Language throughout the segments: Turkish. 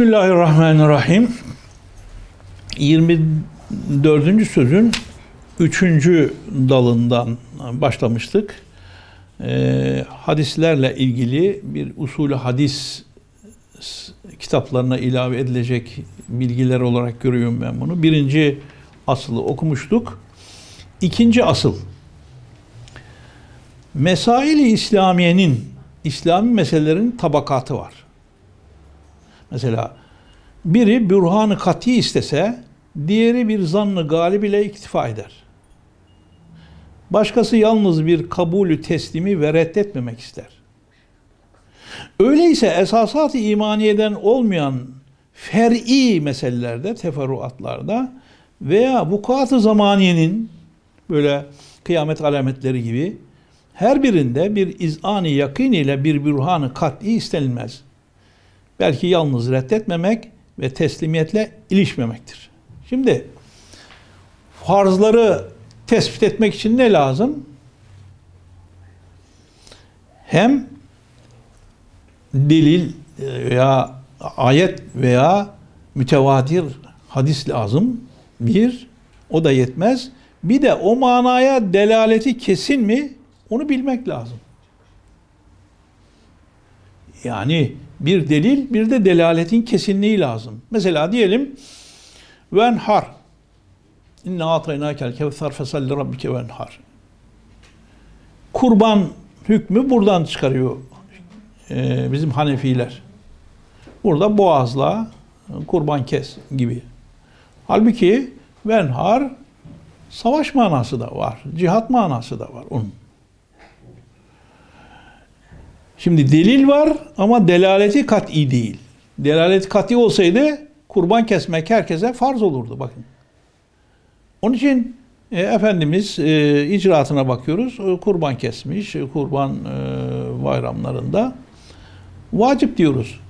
Bismillahirrahmanirrahim. 24. sözün 3. dalından başlamıştık. Ee, hadislerle ilgili bir usulü hadis kitaplarına ilave edilecek bilgiler olarak görüyorum ben bunu. Birinci asılı okumuştuk. İkinci asıl Mesail-i İslamiye'nin İslami meselelerin tabakatı var. Mesela biri bürhanı kati istese diğeri bir zannı galib ile iktifa eder. Başkası yalnız bir kabulü teslimi ve reddetmemek ister. Öyleyse esasat-ı imaniyeden olmayan fer'i meselelerde, teferruatlarda veya vukuat-ı zamaniyenin böyle kıyamet alametleri gibi her birinde bir izani yakın ile bir bürhanı kat'i istenilmez. Belki yalnız reddetmemek ve teslimiyetle ilişmemektir. Şimdi farzları tespit etmek için ne lazım? Hem delil veya ayet veya mütevatir hadis lazım. Bir, o da yetmez. Bir de o manaya delaleti kesin mi? Onu bilmek lazım. Yani bir delil, bir de delaletin kesinliği lazım. Mesela diyelim venhar İnne ataynâkel kevser fesalli rabbike venhar. Kurban hükmü buradan çıkarıyor e, bizim Hanefiler. Burada boğazla kurban kes gibi. Halbuki venhar savaş manası da var. Cihat manası da var onun. Şimdi delil var ama delaleti kat'i değil. Delaleti kat'i olsaydı kurban kesmek herkese farz olurdu bakın. Onun için e, Efendimiz e, icraatına bakıyoruz. E, kurban kesmiş, e, kurban e, bayramlarında vacip diyoruz.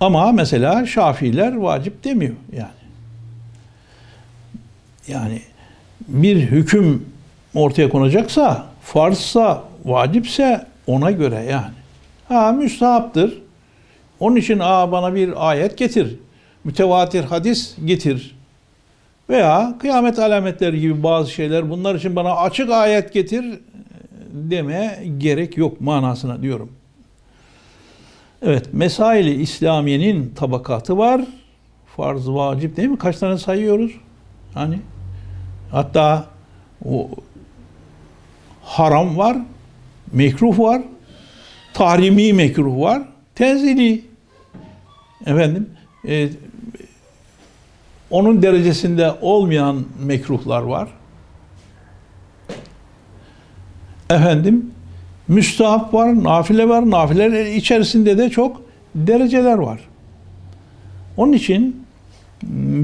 Ama mesela Şafiiler vacip demiyor yani. Yani bir hüküm ortaya konacaksa, farzsa, vacipse ona göre yani. Ha müstahaptır. Onun için aa bana bir ayet getir. Mütevatir hadis getir. Veya kıyamet alametleri gibi bazı şeyler bunlar için bana açık ayet getir deme gerek yok manasına diyorum. Evet, mesaili İslamiye'nin tabakatı var. Farz, vacip değil mi? Kaç tane sayıyoruz? Hani hatta o haram var, mekruh var, tahrimi mekruh var, tenzili. Efendim, e, onun derecesinde olmayan mekruhlar var. Efendim, müstahap var, nafile var. Nafileler içerisinde de çok dereceler var. Onun için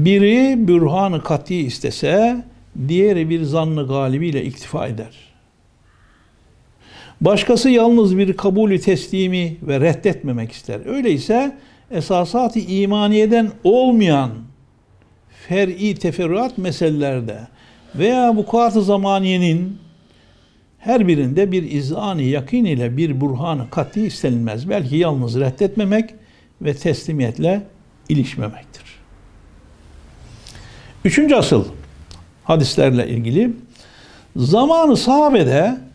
biri bürhanı kati istese, diğeri bir zannı galibiyle iktifa eder. Başkası yalnız bir kabulü teslimi ve reddetmemek ister. Öyleyse esasat-ı imaniyeden olmayan fer'i teferruat meselelerde veya bu kuat-ı zamaniyenin her birinde bir izani yakin ile bir burhanı kat'i istenilmez. Belki yalnız reddetmemek ve teslimiyetle ilişmemektir. Üçüncü asıl hadislerle ilgili zamanı sahabede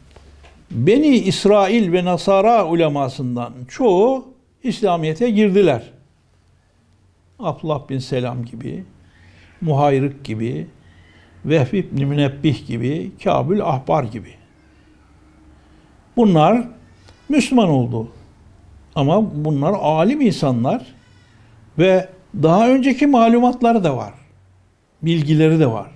Beni İsrail ve Nasara ulemasından çoğu İslamiyet'e girdiler. Abdullah bin Selam gibi, Muhayrık gibi, Vehb ibn Münebbih gibi, Kabül Ahbar gibi. Bunlar Müslüman oldu. Ama bunlar alim insanlar ve daha önceki malumatları da var. Bilgileri de var.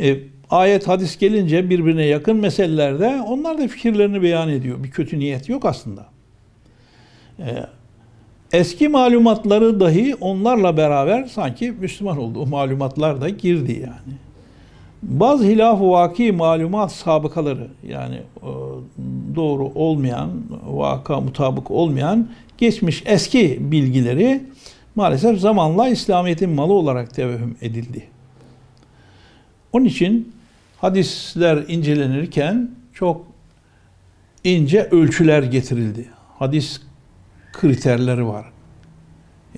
E, ayet hadis gelince birbirine yakın meselelerde onlar da fikirlerini beyan ediyor. Bir kötü niyet yok aslında. Ee, eski malumatları dahi onlarla beraber sanki Müslüman oldu. O malumatlar da girdi yani. Bazı hilaf-ı vaki malumat sabıkaları yani doğru olmayan, vaka mutabık olmayan geçmiş eski bilgileri maalesef zamanla İslamiyet'in malı olarak tevehüm edildi. Onun için hadisler incelenirken çok ince ölçüler getirildi. Hadis kriterleri var.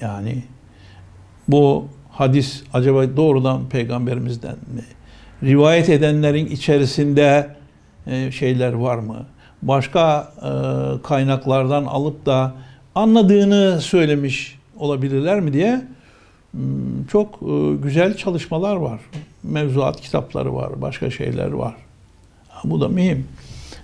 Yani bu hadis acaba doğrudan peygamberimizden mi? Rivayet edenlerin içerisinde e, şeyler var mı? Başka e, kaynaklardan alıp da anladığını söylemiş olabilirler mi diye hmm, çok e, güzel çalışmalar var. Mevzuat kitapları var, başka şeyler var. Bu da mühim.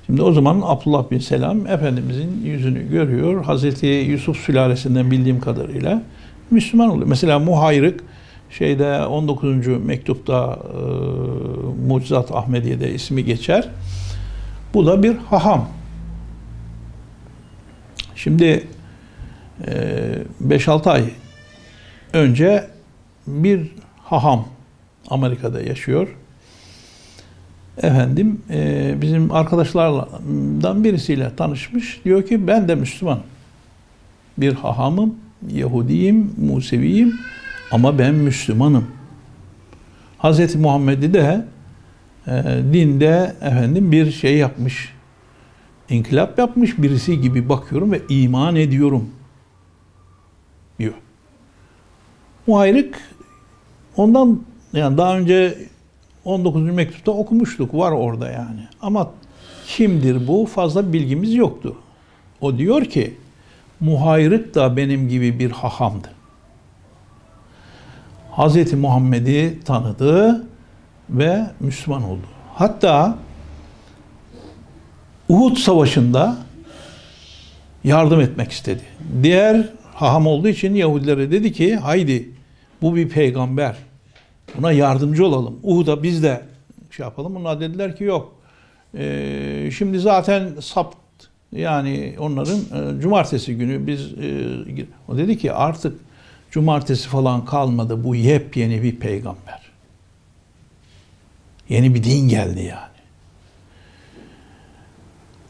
Şimdi o zaman Abdullah bin Selam Efendimizin yüzünü görüyor. Hazreti Yusuf sülalesinden bildiğim kadarıyla Müslüman oluyor. Mesela Muhayrık şeyde 19. mektupta e, Mucizat Ahmediye'de ismi geçer. Bu da bir haham. Şimdi e, 5-6 ay önce bir haham Amerika'da yaşıyor. Efendim e, bizim arkadaşlardan birisiyle tanışmış. Diyor ki ben de Müslüman. Bir hahamım, Yahudiyim, Museviyim ama ben Müslümanım. Hz. Muhammed'i de e, dinde efendim bir şey yapmış. İnkılap yapmış birisi gibi bakıyorum ve iman ediyorum diyor. Muhayrık ondan yani daha önce 19. mektupta okumuştuk. Var orada yani. Ama kimdir bu? Fazla bilgimiz yoktu. O diyor ki Muhayrık da benim gibi bir hahamdı. Hz. Muhammed'i tanıdı ve Müslüman oldu. Hatta Uhud Savaşı'nda yardım etmek istedi. Diğer haham olduğu için Yahudilere dedi ki haydi bu bir peygamber. Buna yardımcı olalım. Uhud'a biz de şey yapalım. Bunlar dediler ki yok. Ee, şimdi zaten sapt yani onların e, cumartesi günü biz e, o dedi ki artık cumartesi falan kalmadı. Bu yepyeni bir peygamber. Yeni bir din geldi yani.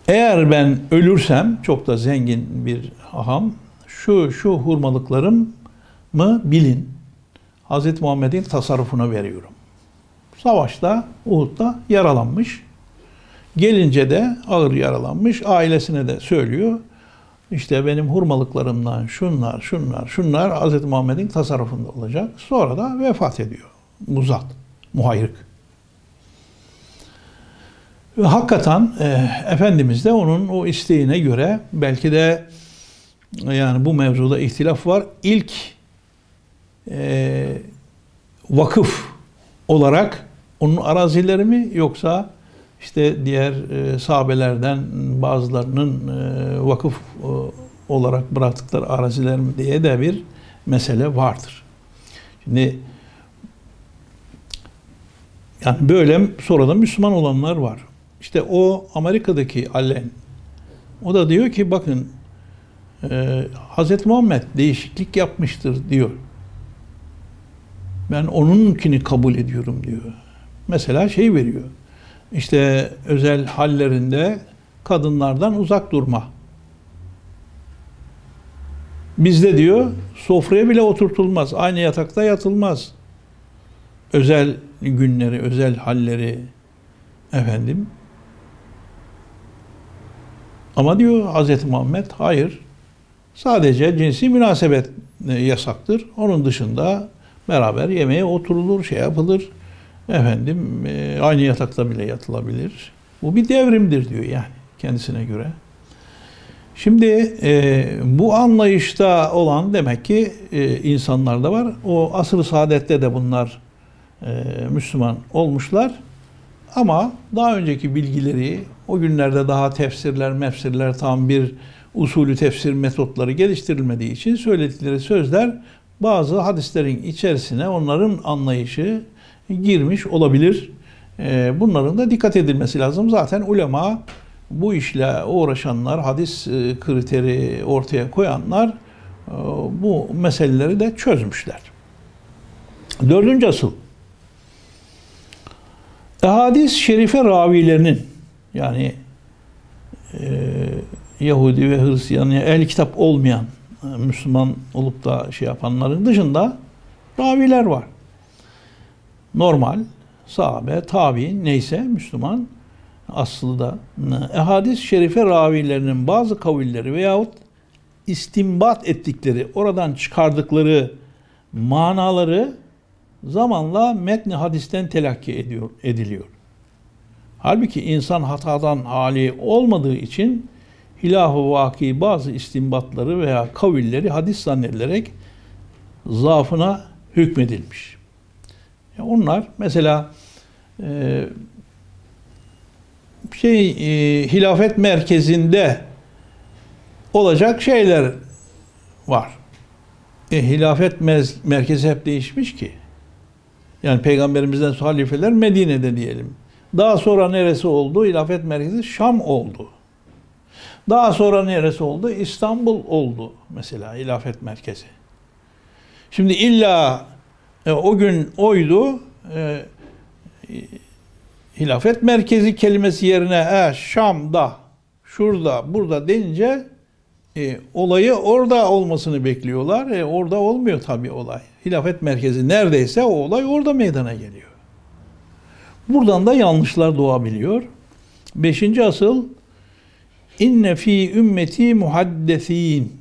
Eğer ben ölürsem çok da zengin bir aham şu şu hurmalıklarım mı bilin. Hz. Muhammed'in tasarrufuna veriyorum. Savaşta Uhud'da yaralanmış. Gelince de ağır yaralanmış. Ailesine de söylüyor. İşte benim hurmalıklarımdan şunlar, şunlar, şunlar Hz. Muhammed'in tasarrufunda olacak. Sonra da vefat ediyor. Muzat, muhayrık. Ve hakikaten e, Efendimiz de onun o isteğine göre belki de yani bu mevzuda ihtilaf var. İlk e, vakıf olarak onun arazileri mi yoksa işte diğer e, sahabelerden bazılarının e, vakıf e, olarak bıraktıkları araziler mi diye de bir mesele vardır. Şimdi yani böyle sonra da Müslüman olanlar var. İşte o Amerika'daki Allen o da diyor ki bakın e, Hz. Muhammed değişiklik yapmıştır diyor. Ben onunkini kabul ediyorum diyor. Mesela şey veriyor. İşte özel hallerinde kadınlardan uzak durma. Bizde diyor sofraya bile oturtulmaz. Aynı yatakta yatılmaz. Özel günleri, özel halleri efendim. Ama diyor Hz. Muhammed hayır. Sadece cinsi münasebet yasaktır. Onun dışında Beraber yemeğe oturulur, şey yapılır. Efendim e, aynı yatakta bile yatılabilir. Bu bir devrimdir diyor yani kendisine göre. Şimdi e, bu anlayışta olan demek ki e, insanlarda var. O asr-ı saadette de bunlar e, Müslüman olmuşlar. Ama daha önceki bilgileri o günlerde daha tefsirler, mefsirler tam bir usulü tefsir metotları geliştirilmediği için söyledikleri sözler bazı hadislerin içerisine onların anlayışı girmiş olabilir. Ee, bunların da dikkat edilmesi lazım. Zaten ulema bu işle uğraşanlar, hadis e, kriteri ortaya koyanlar e, bu meseleleri de çözmüşler. Dördüncü asıl. Hadis şerife ravilerinin yani e, Yahudi ve Hristiyan yani el kitap olmayan Müslüman olup da şey yapanların dışında raviler var. Normal, sahabe, tabi neyse Müslüman aslı da ehadis şerife ravilerinin bazı kavilleri veyahut istimbat ettikleri, oradan çıkardıkları manaları zamanla metni hadisten telakki ediyor, ediliyor. Halbuki insan hatadan hali olmadığı için hilaf-ı vaki bazı istimbatları veya kavilleri hadis zannedilerek zaafına hükmedilmiş. Yani onlar mesela e, şey e, hilafet merkezinde olacak şeyler var. E, hilafet merkezi hep değişmiş ki. Yani peygamberimizden halifeler Medine'de diyelim. Daha sonra neresi oldu? Hilafet merkezi Şam oldu. Daha sonra neresi oldu? İstanbul oldu mesela hilafet merkezi. Şimdi illa e, o gün oydu e, hilafet merkezi kelimesi yerine e, Şam'da, şurada, burada denince e, olayı orada olmasını bekliyorlar. E, orada olmuyor tabii olay. Hilafet merkezi neredeyse o olay orada meydana geliyor. Buradan da yanlışlar doğabiliyor. Beşinci asıl inne fi ümmeti muhaddesin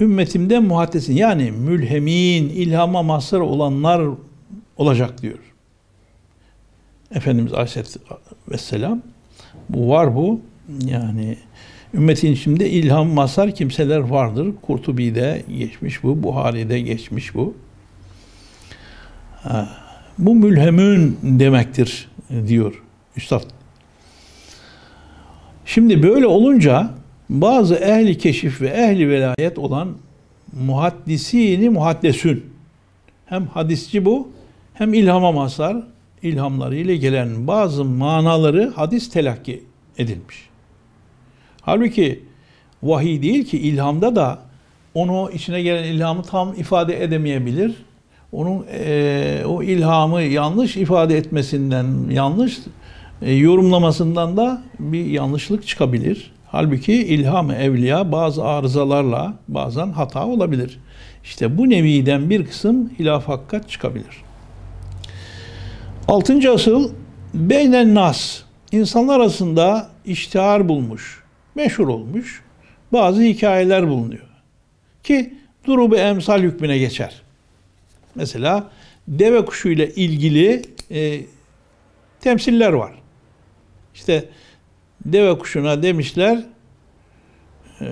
ümmetimde muhaddesin yani mülhemin, ilhama mazhar olanlar olacak diyor. Efendimiz Aleyhisselam bu var bu yani ümmetin içinde ilham mazhar kimseler vardır. Kurtubi'de geçmiş bu, Buhari'de geçmiş bu. Ha, bu mülhemün demektir diyor Üstad. Şimdi böyle olunca bazı ehli keşif ve ehli velayet olan muhaddisini muhaddesün hem hadisçi bu hem ilhama mazhar ilhamlarıyla gelen bazı manaları hadis telakki edilmiş. Halbuki vahiy değil ki ilhamda da onu içine gelen ilhamı tam ifade edemeyebilir. Onun e, o ilhamı yanlış ifade etmesinden, yanlış yorumlamasından da bir yanlışlık çıkabilir. Halbuki ilham evliya bazı arızalarla bazen hata olabilir. İşte bu neviden bir kısım hilaf hakikat çıkabilir. Altıncı asıl beynen nas insanlar arasında iştihar bulmuş, meşhur olmuş bazı hikayeler bulunuyor. Ki durubu emsal hükmüne geçer. Mesela deve kuşu ile ilgili e, temsiller var. İşte deve kuşuna demişler e,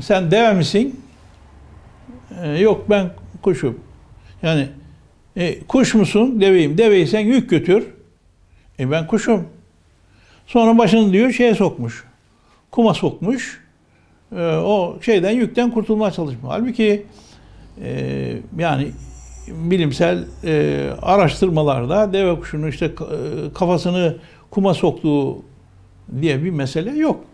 sen deve misin? E, yok ben kuşum. Yani e, kuş musun? Deveyim. Deveyi sen yük götür. E ben kuşum. Sonra başını diyor şeye sokmuş. Kuma sokmuş. E, o şeyden yükten kurtulmaya çalışmış. Halbuki e, yani bilimsel e, araştırmalarda deve kuşunun işte e, kafasını kuma soktuğu diye bir mesele yok.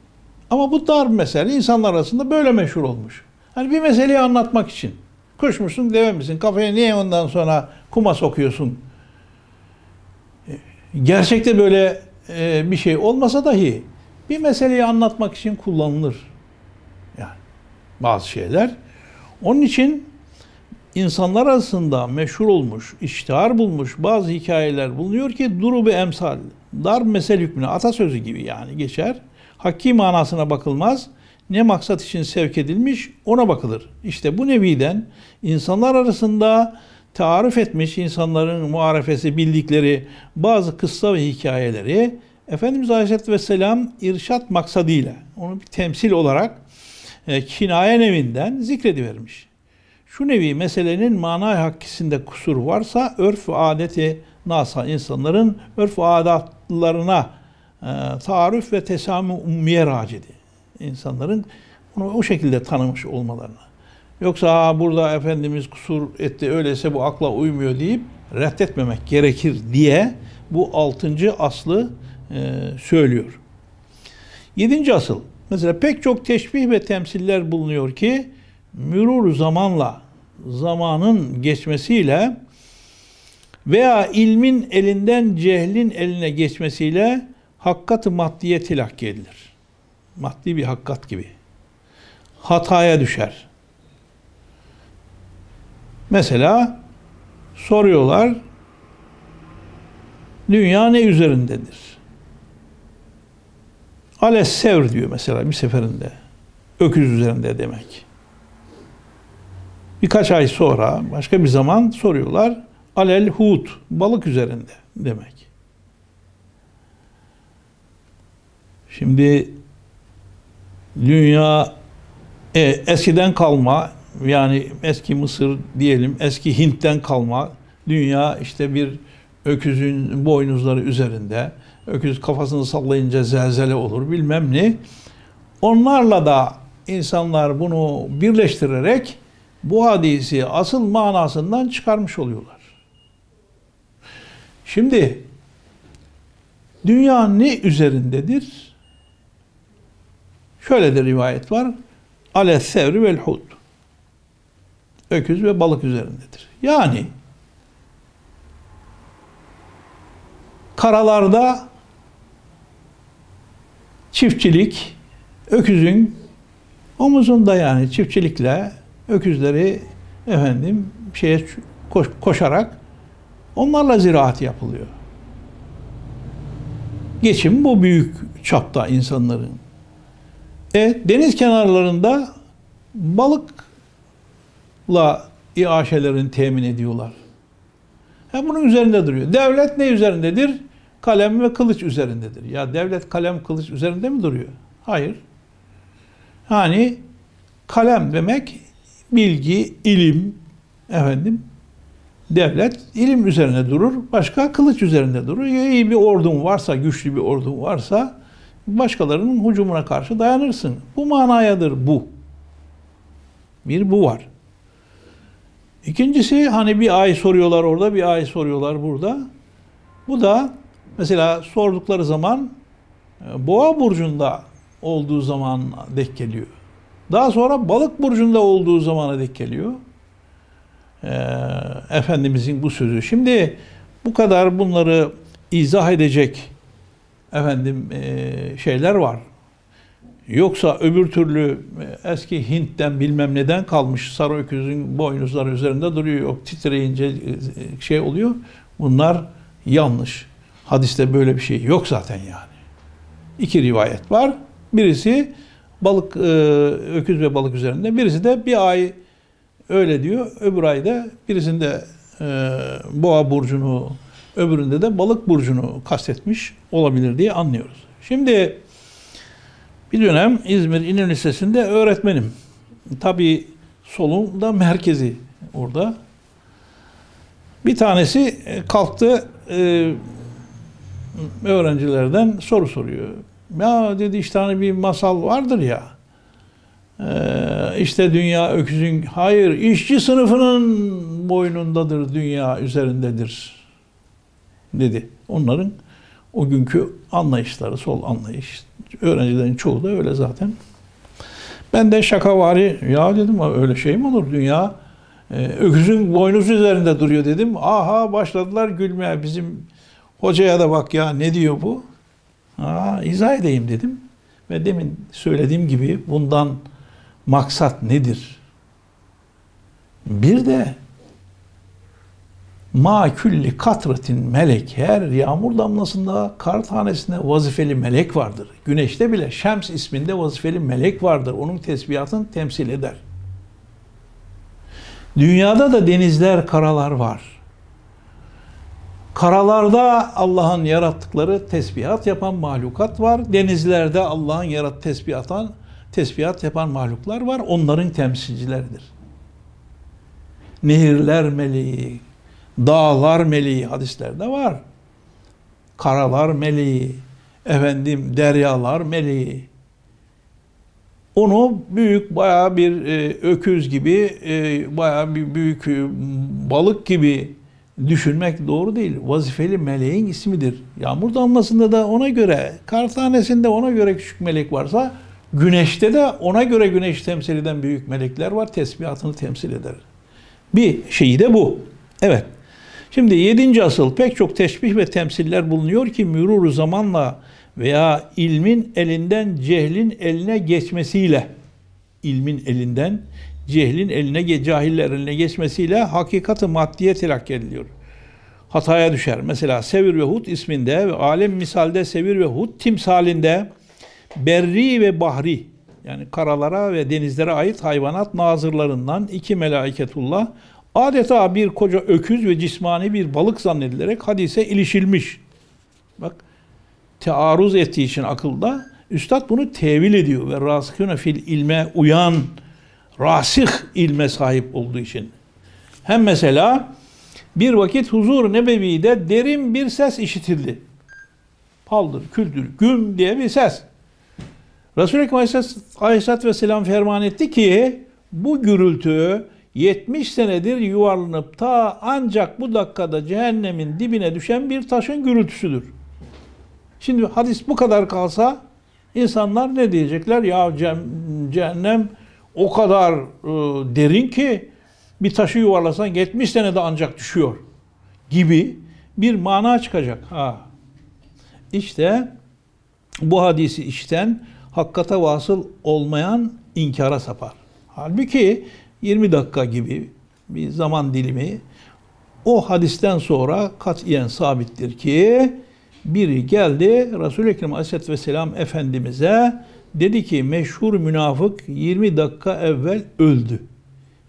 Ama bu dar mesele insanlar arasında böyle meşhur olmuş. Hani bir meseleyi anlatmak için. Kuş musun, deve misin? Kafaya niye ondan sonra kuma sokuyorsun? Gerçekte böyle e, bir şey olmasa dahi bir meseleyi anlatmak için kullanılır. Yani bazı şeyler. Onun için insanlar arasında meşhur olmuş, iştihar bulmuş bazı hikayeler bulunuyor ki duru bir emsal, dar mesel hükmüne, atasözü gibi yani geçer. Hakki manasına bakılmaz. Ne maksat için sevk edilmiş ona bakılır. İşte bu neviden insanlar arasında tarif etmiş insanların muarefesi bildikleri bazı kıssa ve hikayeleri Efendimiz Aleyhisselatü Vesselam irşat maksadıyla onu bir temsil olarak e, kinaye nevinden zikredivermiş. Şu nevi meselenin mana hakkisinde kusur varsa örf ve adeti nasa insanların örf ve adatlarına e, taarruf ve tesamü ummiye racidi. İnsanların bunu o şekilde tanımış olmalarına. Yoksa burada Efendimiz kusur etti öyleyse bu akla uymuyor deyip reddetmemek gerekir diye bu altıncı aslı e, söylüyor. Yedinci asıl. Mesela pek çok teşbih ve temsiller bulunuyor ki mürur zamanla zamanın geçmesiyle veya ilmin elinden cehlin eline geçmesiyle hakkat-ı maddiye tilakki edilir. Maddi bir hakkat gibi. Hataya düşer. Mesela soruyorlar dünya ne üzerindedir? Ales sevr diyor mesela bir seferinde. öküz üzerinde demek. Birkaç ay sonra başka bir zaman soruyorlar. Alel hut balık üzerinde demek. Şimdi dünya e, eskiden kalma yani eski Mısır diyelim eski Hint'ten kalma dünya işte bir öküzün boynuzları üzerinde öküz kafasını sallayınca zelzele olur bilmem ne. Onlarla da insanlar bunu birleştirerek bu hadisi asıl manasından çıkarmış oluyorlar. Şimdi dünya ne üzerindedir? Şöyle de rivayet var. Ale sevri vel hud. Öküz ve balık üzerindedir. Yani karalarda çiftçilik öküzün omuzunda yani çiftçilikle öküzleri efendim şeye koş, koşarak onlarla ziraat yapılıyor. Geçim bu büyük çapta insanların. E, deniz kenarlarında balıkla iaşelerini temin ediyorlar. Ha, bunun üzerinde duruyor. Devlet ne üzerindedir? Kalem ve kılıç üzerindedir. Ya devlet kalem kılıç üzerinde mi duruyor? Hayır. Yani kalem demek bilgi, ilim, efendim, devlet ilim üzerine durur, başka kılıç üzerinde durur. Ya iyi bir ordun varsa, güçlü bir ordun varsa başkalarının hücumuna karşı dayanırsın. Bu manayadır bu. Bir bu var. İkincisi hani bir ay soruyorlar orada, bir ay soruyorlar burada. Bu da mesela sordukları zaman e, Boğa burcunda olduğu zaman denk geliyor. Daha sonra balık burcunda olduğu zamana denk geliyor. Ee, Efendimizin bu sözü. Şimdi bu kadar bunları izah edecek efendim e, şeyler var. Yoksa öbür türlü e, eski Hint'ten bilmem neden kalmış sarı öküzün boynuzları üzerinde duruyor. Yok titreyince e, şey oluyor. Bunlar yanlış. Hadiste böyle bir şey yok zaten yani. İki rivayet var. Birisi balık, öküz ve balık üzerinde. Birisi de bir ay öyle diyor. Öbür ayda birisinde boğa burcunu, öbüründe de balık burcunu kastetmiş olabilir diye anlıyoruz. Şimdi bir dönem İzmir İnönü Lisesi'nde öğretmenim. Tabii solun da merkezi orada. Bir tanesi kalktı e, öğrencilerden soru soruyor. Ya dedi işte hani bir masal vardır ya. E, işte dünya öküzün, hayır işçi sınıfının boynundadır, dünya üzerindedir dedi. Onların o günkü anlayışları, sol anlayış. Öğrencilerin çoğu da öyle zaten. Ben de şakavari, ya dedim öyle şey mi olur dünya? Ee, öküzün boynuzu üzerinde duruyor dedim. Aha başladılar gülmeye. Bizim hocaya da bak ya ne diyor bu? Aa, izah edeyim dedim. Ve demin söylediğim gibi bundan maksat nedir? Bir de Ma külli katretin melek. Her yağmur damlasında kar tanesinde vazifeli melek vardır. Güneşte bile Şems isminde vazifeli melek vardır. Onun tesbihatını temsil eder. Dünyada da denizler, karalar var. Karalarda Allah'ın yarattıkları tesbihat yapan mahlukat var. Denizlerde Allah'ın yarat tesbihatan tesbihat yapan mahluklar var. Onların temsilcileridir. Nehirler meleği, Dağlar meleği hadislerde var. Karalar meleği, efendim deryalar meleği. Onu büyük bayağı bir e, öküz gibi, e, bayağı bir büyük e, balık gibi düşünmek doğru değil. Vazifeli meleğin ismidir. Yağmur damlasında da ona göre, kar tanesinde ona göre küçük melek varsa, güneşte de ona göre güneş temsil eden büyük melekler var. Tesbihatını temsil eder. Bir şeyi de bu. Evet. Şimdi yedinci asıl pek çok teşbih ve temsiller bulunuyor ki müruru zamanla veya ilmin elinden cehlin eline geçmesiyle ilmin elinden cehlin eline, cahiller eline geçmesiyle hakikati maddiye telakki ediliyor. Hataya düşer. Mesela Sevir ve Hud isminde ve alem misalde Sevir ve Hud timsalinde berri ve bahri yani karalara ve denizlere ait hayvanat nazırlarından iki melaiketullah adeta bir koca öküz ve cismani bir balık zannedilerek hadise ilişilmiş. Bak tearruz ettiği için akılda üstad bunu tevil ediyor ve rasıkûne fil ilme uyan rasih ilme sahip olduğu için. Hem mesela bir vakit huzur nebevide derin bir ses işitildi. Paldır, küldür, güm diye bir ses. Resul-i Ekrem Aleyhisselatü Vesselam ferman etti ki bu gürültü 70 senedir yuvarlanıp ta ancak bu dakikada cehennemin dibine düşen bir taşın gürültüsüdür. Şimdi hadis bu kadar kalsa insanlar ne diyecekler? Ya cehennem o kadar e, derin ki bir taşı yuvarlasan 70 senede ancak düşüyor gibi bir mana çıkacak. Ha. İşte bu hadisi işten hakkata vasıl olmayan inkara sapar. Halbuki 20 dakika gibi bir zaman dilimi o hadisten sonra katiyen sabittir ki biri geldi Resul-i Ekrem Aleyhisselatü Vesselam Efendimiz'e dedi ki meşhur münafık 20 dakika evvel öldü.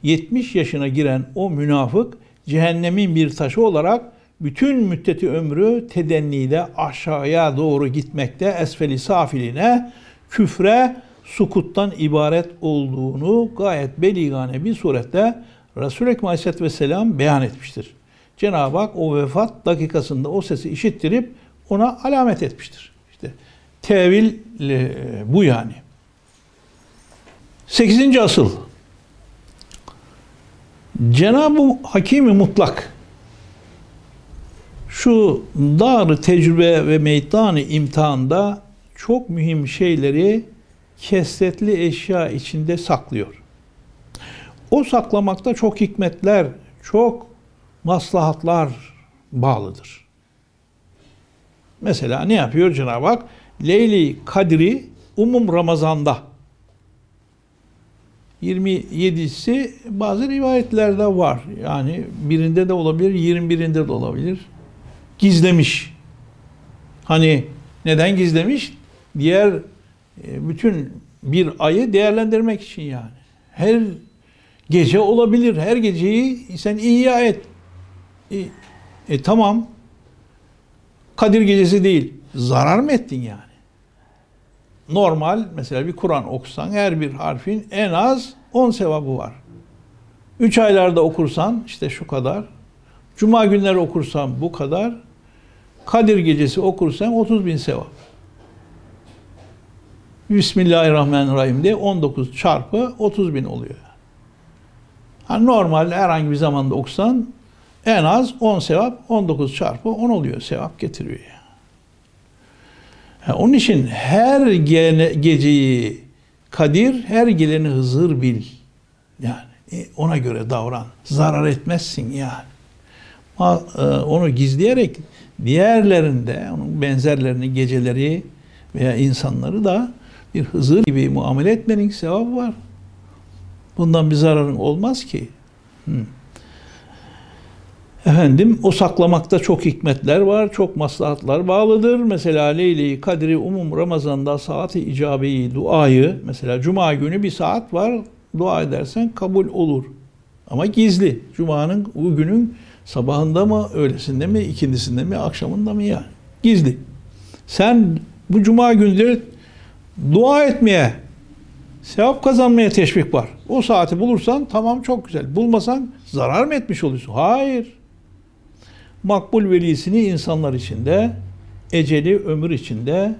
70 yaşına giren o münafık cehennemin bir taşı olarak bütün müddeti ömrü tedennide aşağıya doğru gitmekte esfeli safiline küfre sukuttan ibaret olduğunu gayet beligane bir surette Resul-i Ekrem Aleyhisselatü Vesselam beyan etmiştir. Cenab-ı Hak o vefat dakikasında o sesi işittirip ona alamet etmiştir. İşte tevil e, bu yani. Sekizinci asıl. Cenab-ı Hakimi mutlak şu dar tecrübe ve meydanı imtihanda çok mühim şeyleri kesretli eşya içinde saklıyor. O saklamakta çok hikmetler, çok maslahatlar bağlıdır. Mesela ne yapıyor Cenab-ı Hak? Leyli Kadri umum Ramazan'da 27'si bazı rivayetlerde var. Yani birinde de olabilir, 21'inde de olabilir. Gizlemiş. Hani neden gizlemiş? Diğer e, bütün bir ayı değerlendirmek için yani. Her gece olabilir. Her geceyi sen ihya et. E, e tamam. Kadir gecesi değil. Zarar mı ettin yani? Normal mesela bir Kur'an okusan her bir harfin en az 10 sevabı var. 3 aylarda okursan işte şu kadar. Cuma günleri okursan bu kadar. Kadir gecesi okursan 30 bin sevap. Bismillahirrahmanirrahim diye 19 çarpı 30 bin oluyor. Yani normal herhangi bir zamanda okusan en az 10 sevap 19 çarpı 10 oluyor. Sevap getiriyor. Yani. onun için her gene, geceyi Kadir, her geleni Hızır bil. Yani e, ona göre davran. Zarar etmezsin yani. Ama, e, onu gizleyerek diğerlerinde onun benzerlerini geceleri veya insanları da bir Hızır gibi muamele etmenin sevabı var. Bundan bir zararın olmaz ki. Hı. Efendim o saklamakta çok hikmetler var, çok maslahatlar bağlıdır. Mesela Leyli Kadri umum Ramazan'da saati icabeyi duayı mesela cuma günü bir saat var dua edersen kabul olur. Ama gizli. Cuma'nın o günün sabahında mı, öğlesinde mi, ikindisinde mi, akşamında mı yani? Gizli. Sen bu cuma günleri dua etmeye, sevap kazanmaya teşvik var. O saati bulursan tamam çok güzel. Bulmasan zarar mı etmiş oluyorsun? Hayır. Makbul velisini insanlar içinde, eceli ömür içinde,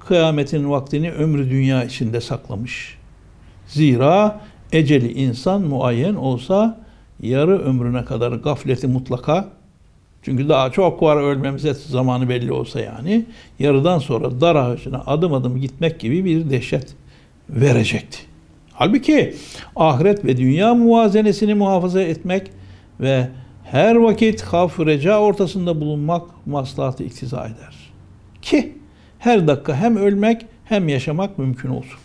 kıyametin vaktini ömrü dünya içinde saklamış. Zira eceli insan muayyen olsa yarı ömrüne kadar gafleti mutlaka çünkü daha çok var ölmemize zamanı belli olsa yani yarıdan sonra dar ağacına adım adım gitmek gibi bir dehşet verecekti. Halbuki ahiret ve dünya muvazenesini muhafaza etmek ve her vakit haf reca ortasında bulunmak maslahatı iktiza eder. Ki her dakika hem ölmek hem yaşamak mümkün olsun.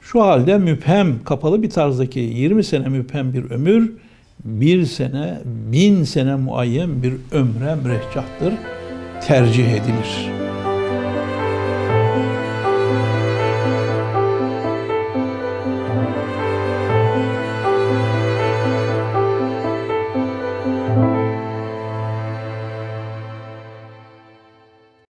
Şu halde müphem, kapalı bir tarzdaki 20 sene müphem bir ömür, bir sene, bin sene muayyen bir ömre mürehcahtır, tercih edilir.''